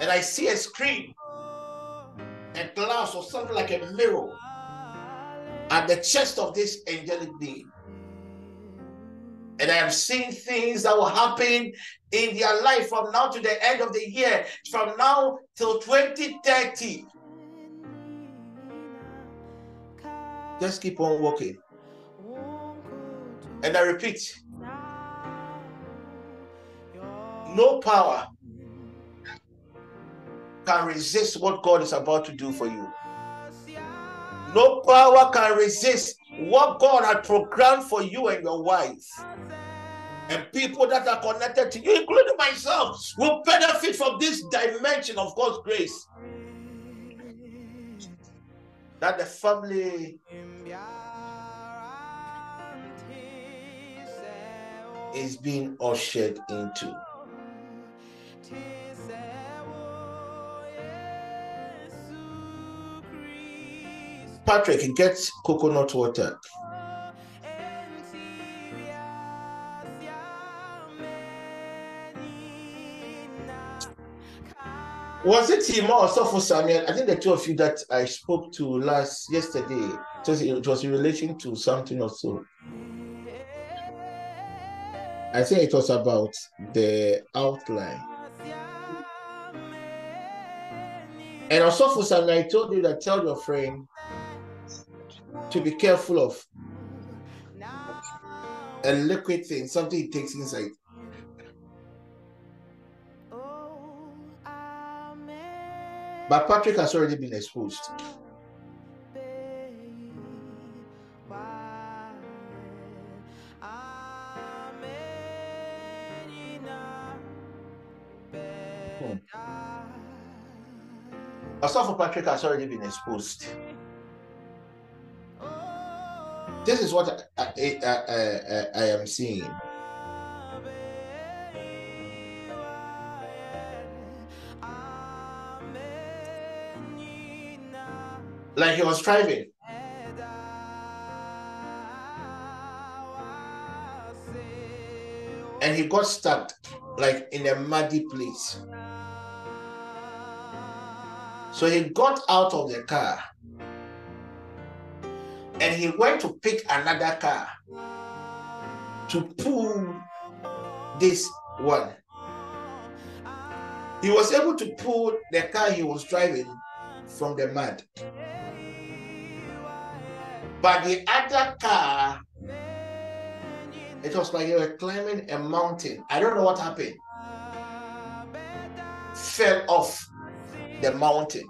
And I see a screen, a glass, or something like a mirror at the chest of this angelic being. And I have seen things that will happen in their life from now to the end of the year, from now till 2030. Just keep on walking. And I repeat no power can resist what God is about to do for you. No power can resist what God had programmed for you and your wife. And people that are connected to you, including myself, will benefit from this dimension of God's grace. That the family is being ushered into. Patrick, get coconut water. Was it him or Sopho Samuel? I think the two of you that I spoke to last yesterday. It was, it was in relation to something or so. I think it was about the outline. And also for Samuel, I told you that tell your friend to be careful of a liquid thing, something he takes inside. But Patrick has already been exposed. Hmm. Osofo Patrick has already been exposed. This is what I, I, I, I am seeing. Like he was driving. And he got stuck like in a muddy place. So he got out of the car and he went to pick another car to pull this one. He was able to pull the car he was driving from the mud. But the other car, it was like you were climbing a mountain. I don't know what happened. Fell off the mountain.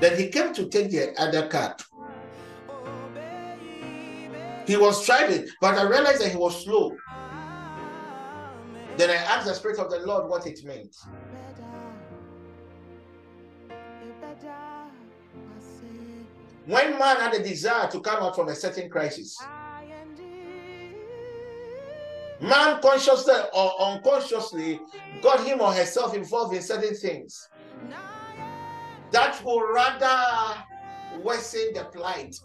Then he came to take the other car. He was driving, but I realized that he was slow. Then I asked the Spirit of the Lord what it meant. When man had a desire to come out from a certain crisis, man consciously or unconsciously got him or herself involved in certain things that will rather worsen the plight.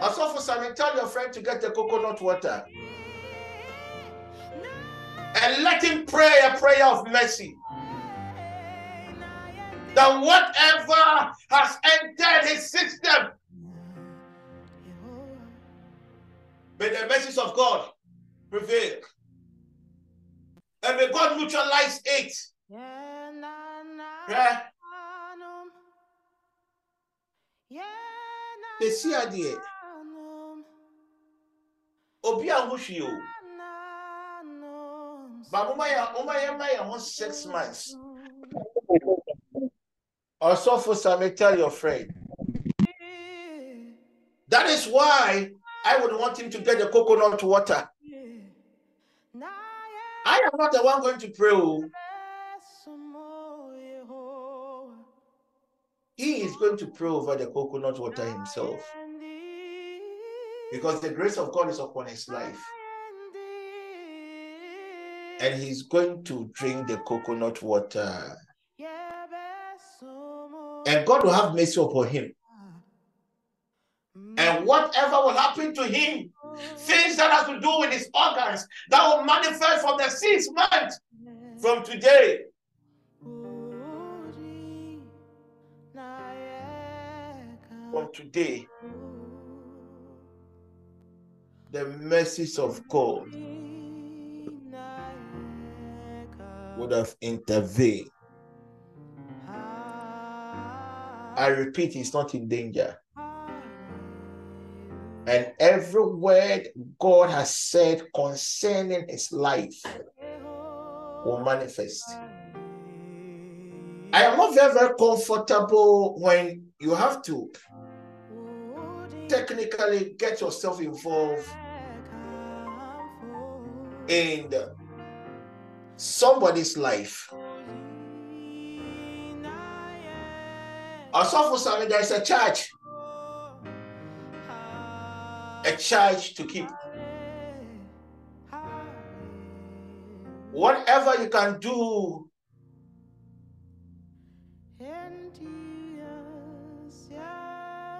Also, for some, tell your friend to get the coconut water and let him pray a prayer of mercy. That whatever has entered his system, may the message of God prevail. And may God neutralize it. Yeah. See idea. Obi a hwehwe o. Ba mo ma ya mo ma ho 6 months. Also for some tell your friend. That is why I would want him to get the coconut water. I am not the one going to pray. oh. He is going to pray over the coconut water himself. Because the grace of God is upon his life. And he's going to drink the coconut water. And God will have mercy upon him. Mm. And whatever will happen to him, mm. things that have to do with his organs, that will manifest from the sixth month from today. From today, the mercies of God would have intervened. I repeat, he's not in danger. And every word God has said concerning his life will manifest. I am not very, very comfortable when you have to technically get yourself involved in somebody's life. Also, for some, there's a charge, a charge to keep. whatever you can do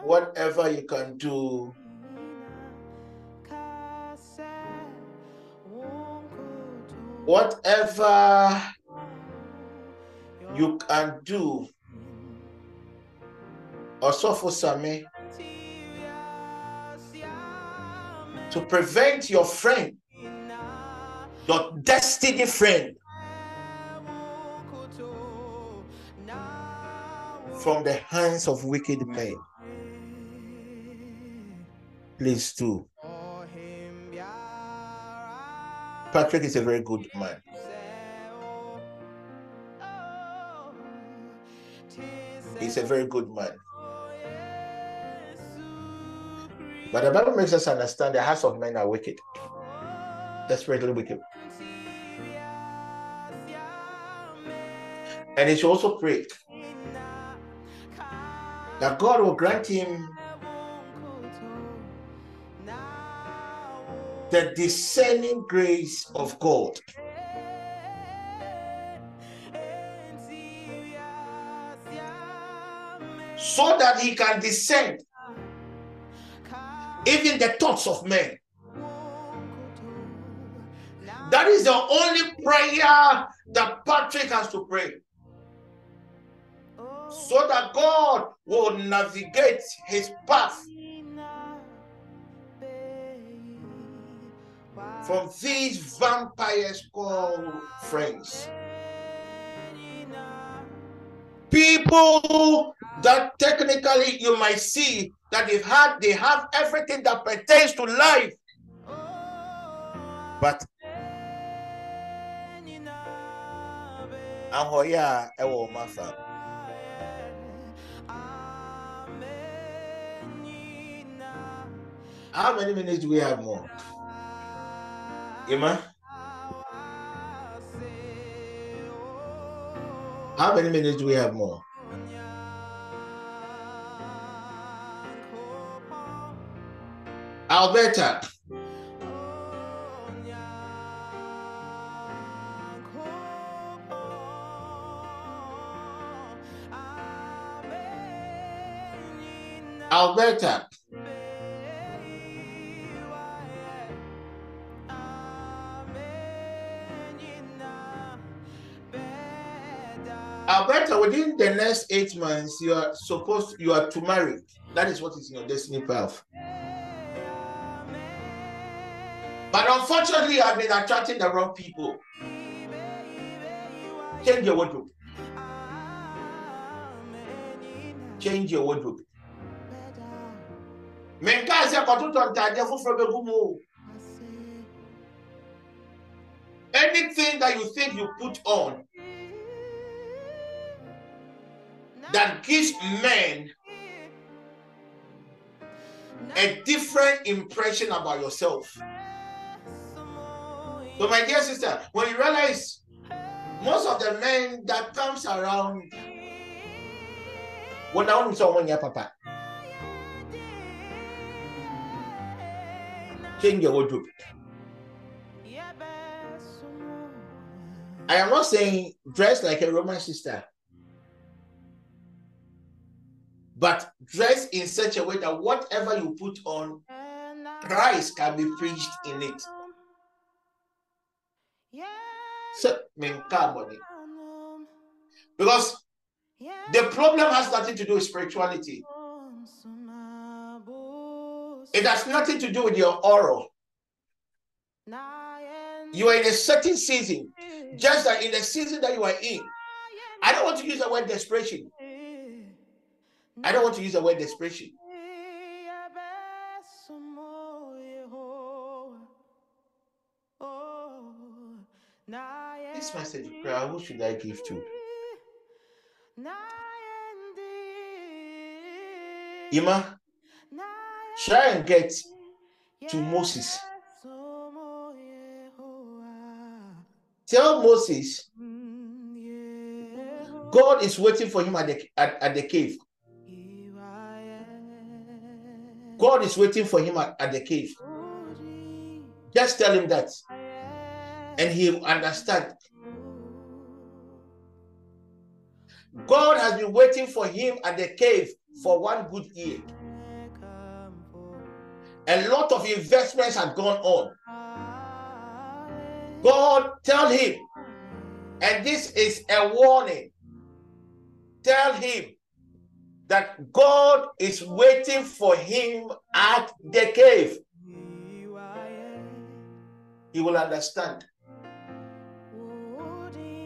whatever you can do whatever you can do Osofo Sami to prevent your friend your destiny friend from the hands of wicked men please do Patrick is a very good man. He's a very good man. But the Bible makes us understand the hearts of men are wicked, desperately wicked. And he should also pray that God will grant him the discerning grace of God. So that he can discern even the thoughts of men. That is the only prayer that Patrick has to pray. So that God will navigate his path from these vampires called friends. People that technically you might see that they've had they have everything that pertains to life. But ahoya ewo mafa. How many minutes do we have more? Emma? How many minutes do we have more? Alberta. Alberta. Alberta, within the next eight months, you are supposed you are to marry. That is what is in your destiny path. But unfortunately, I've been attracting the wrong people. Change your wardrobe. Change your wardrobe. Menka sɛ kɔtotɔ ntadeɛ foforɔ bɛgu mu o. Anything that you think you put on that gives men a different impression about yourself. So, my dear sister, when you realize most of the men that comes around when I want someone oh, your papa, change your wardrobe. I am not saying dress like a Roman sister. but dress in such a way that whatever you put on, Christ can be preached in it. So, because the problem has nothing to do with spirituality. It has nothing to do with your aura. You are in a certain season, just like in the season that you are in. I don't want to use the word desperation. I don't want to use the word desperation. This message of prayer, who should I give to? Ima, try and get to Moses. Tell Moses God is waiting for him at the, at, at the cave. God is waiting for him at, at the cave. Just tell him that. and he will understand. God has been waiting for him at the cave for one good year. A lot of investments had gone on. God tell him, and this is a warning. Tell him that God is waiting for him at the cave. He will understand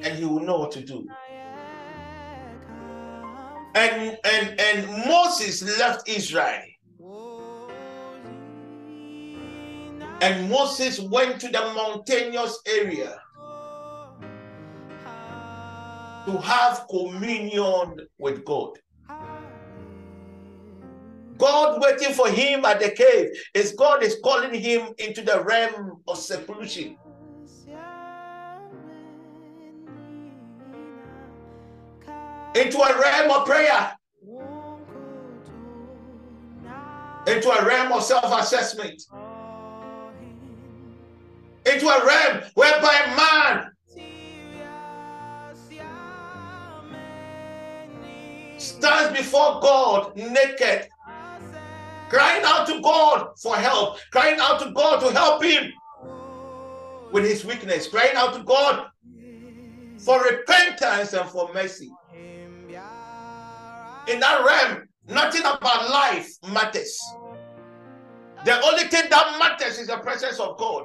and he will know what to do. And and and Moses left Israel. And Moses went to the mountainous area to have communion with God. God waiting for him at the cave is God is calling him into the realm of seclusion. Into a realm of prayer. Into a realm of self-assessment. Into a realm whereby man stands before God naked, crying out to God for help, crying out to God to help him with his weakness, crying out to God for repentance and for mercy. In that realm, nothing about life matters. The only thing that matters is the presence of God.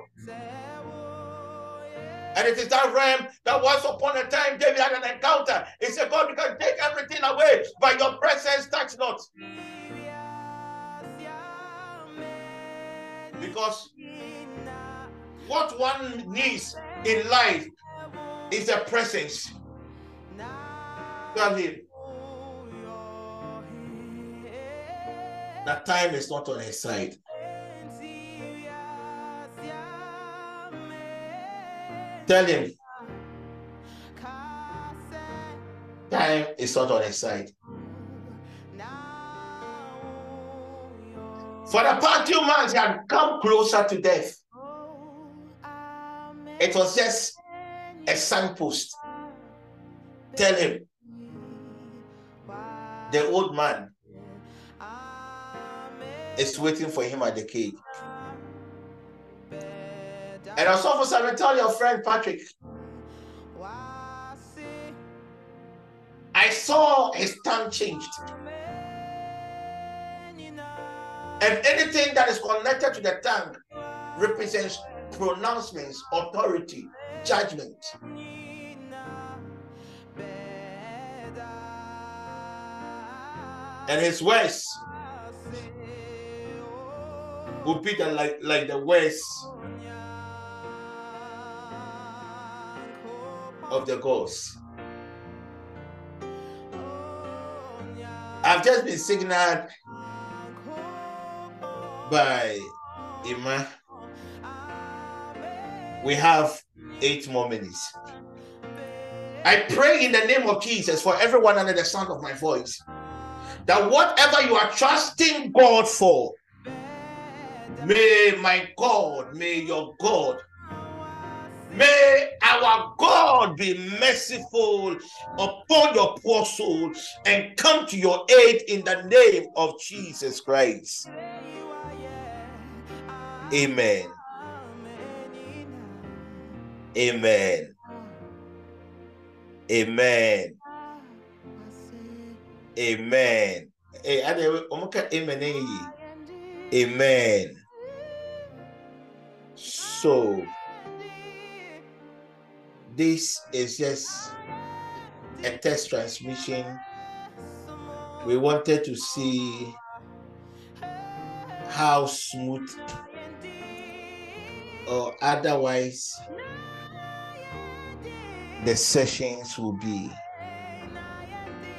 And it is that realm that once upon a time David had an encounter. He said, God, you can take everything away, but your presence touch not. Because what one needs in life is a presence. Tell that time is not on his side. Tell him time is not on his side. For the past two months, he had come closer to death. It was just a signpost. Tell him the old man is waiting for him at the cave. And I also for Simon, tell your friend Patrick. I saw his tongue changed. And anything that is connected to the tongue represents pronouncements, authority, judgment. And his words will be the, like, like the words of the gods. I've just been signaled by Ima. We have eight more minutes. I pray in the name of Jesus for everyone under the sound of my voice that whatever you are trusting God for, may my God, may your God May our God be merciful upon your poor soul and come to your aid in the name of Jesus Christ. Amen. Amen. Amen. Amen. Hey, amen. Amen. So, this is just a test transmission. We wanted to see how smooth or otherwise the sessions will be.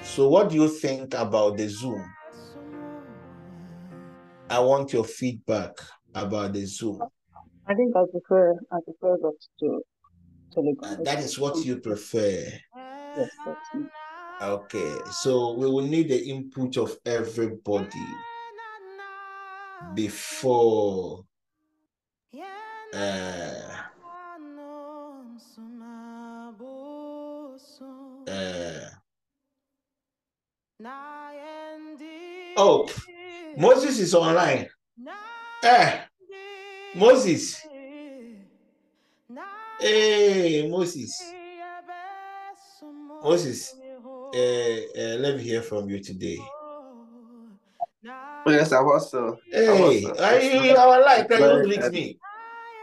So, what do you think about the Zoom? I want your feedback about the Zoom. I think I prefer I prefer that to Telegram. And ah, that is what you prefer. Yes, Okay, so we will need the input of everybody before uh, uh, oh, Moses is online. Eh. Moses. Hey, Moses. Moses, uh, uh, let me hear from you today. Yes, Apostle. Hey, Apostle. are you our life? Can you greet me?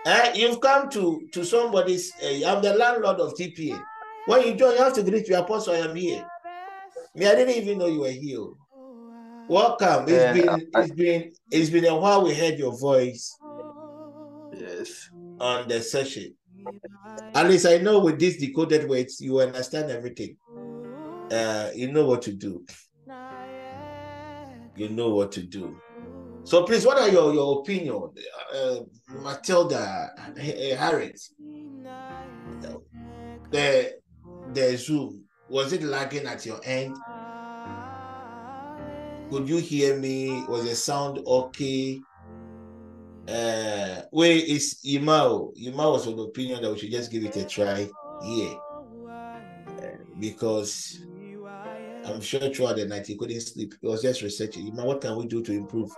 Eh, you've come to to somebody's. Uh, I'm the landlord of TPA. When you join, you have to greet your apostle. I am here. Me, I didn't even know you were here. Welcome. It's Yeah, been I- it's been it's been a while. We heard your voice Yes. on the session. At least I know with these decoded words, you understand everything. Uh, you know what to do. You know what to do. So please, what are your your opinion, uh, Matilda uh, Harris? The the Zoom was it lagging at your end? Could you hear me? Was the sound okay? Uh, where is Imao? Imao was of the opinion that we should just give it a try here Uh, because I'm sure throughout the night he couldn't sleep. He was just researching. Imao, what can we do to improve?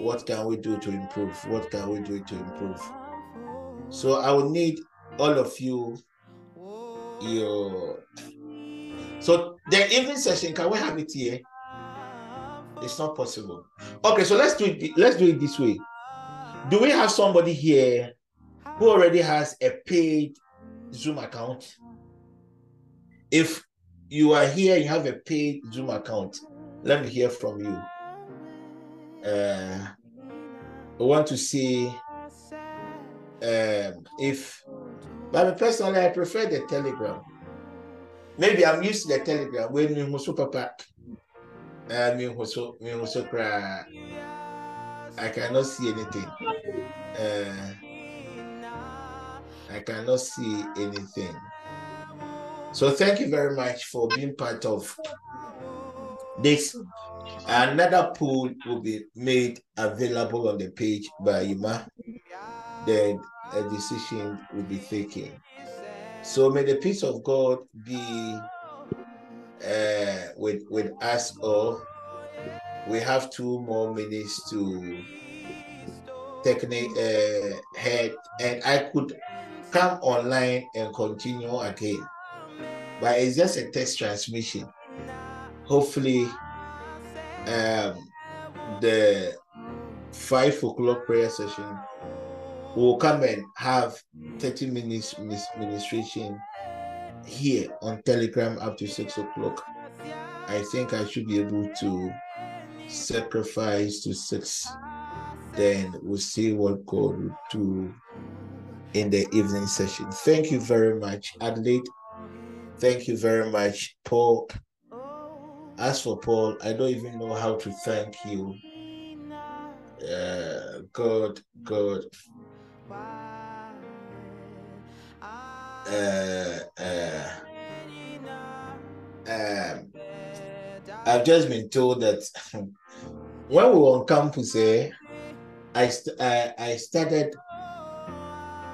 What can we do to improve? What can we do to improve? So I will need all of you. Your so the evening session. Can we have it here? It's not possible. Okay, so let's do it. Let's do it this way. Do we have somebody here who already has a paid Zoom account? If you are here, you have a paid Zoom account. Let me hear from you. Uh, I want to see um, if, but personally, I prefer the Telegram. Maybe I'm used to the Telegram. When you papa, uh, me so. I cannot see anything. Uh, I cannot see anything. So thank you very much for being part of this. Another pool will be made available on the page by Ima. Then a decision will be taken. So may the peace of God be uh, with with us all. We have two more minutes to technique uh, head, and I could come online and continue again, but it's just a test transmission. Hopefully, um, the five o'clock prayer session will come and have 30 minutes ministration here on Telegram up to six o'clock. I think I should be able to sacrifice to six. Then we'll see what God will do in the evening session. Thank you very much, Adelaide. Thank you very much, Paul. As for Paul, I don't even know how to thank you. Uh, God, God. Uh, uh, um, I've just been told that when we were on campus, eh, I, st- I I started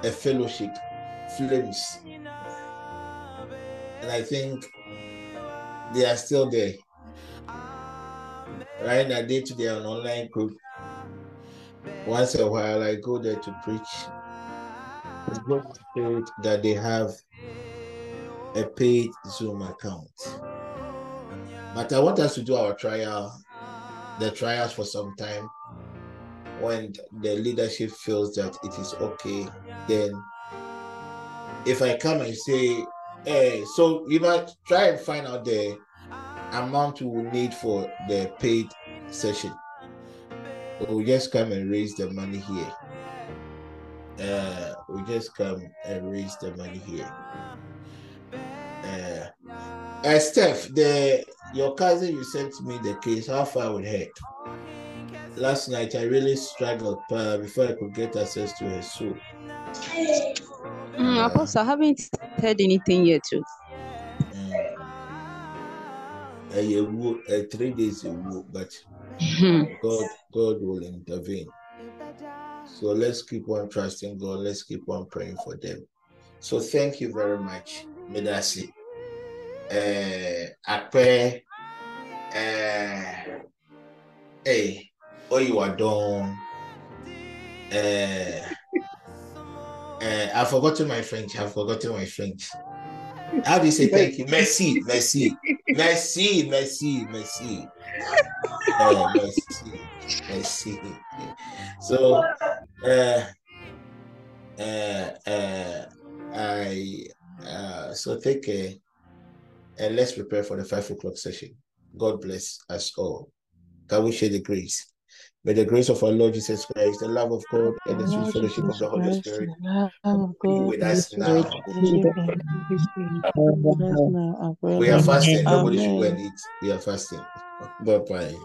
a fellowship, Flames, and I think they are still there. Right now, day to day, an online group. Once in a while, I go there to preach. It's good that they have a paid Zoom account. But I want us to do our trial, the trials for some time. When the leadership feels that it is okay, then if I come and say, hey, so you might try and find out the amount we will need for the paid session. We'll just come and raise the money here. Uh, we just come and raise the money here. Uh, uh, Steph, the your cousin you sent me the case. How far with her? Last night I really struggled uh, before I could get access to her soul. Mm, Apostle, I haven't heard anything yet. Too. Uh, a wo- uh, three days ago, but God, God will intervene. So let's keep on trusting God. Let's keep on praying for them. So thank you very much, Medasi. Uh, Akpe, uh, Hey, oh, you are done. Uh, uh, I've forgotten my French. I've forgotten my French. How do you say thank you? Merci, merci, merci, merci, merci. Uh, merci, merci. So, uh, uh, I uh, so take care and let's prepare for the five o'clock session. God bless us all. Can we share the grace? May the grace of our Lord Jesus Christ, the love of God, and the sweet fellowship of the Holy Spirit be with us now. We are fasting. Nobody should go and eat. We are fasting. Bye bye.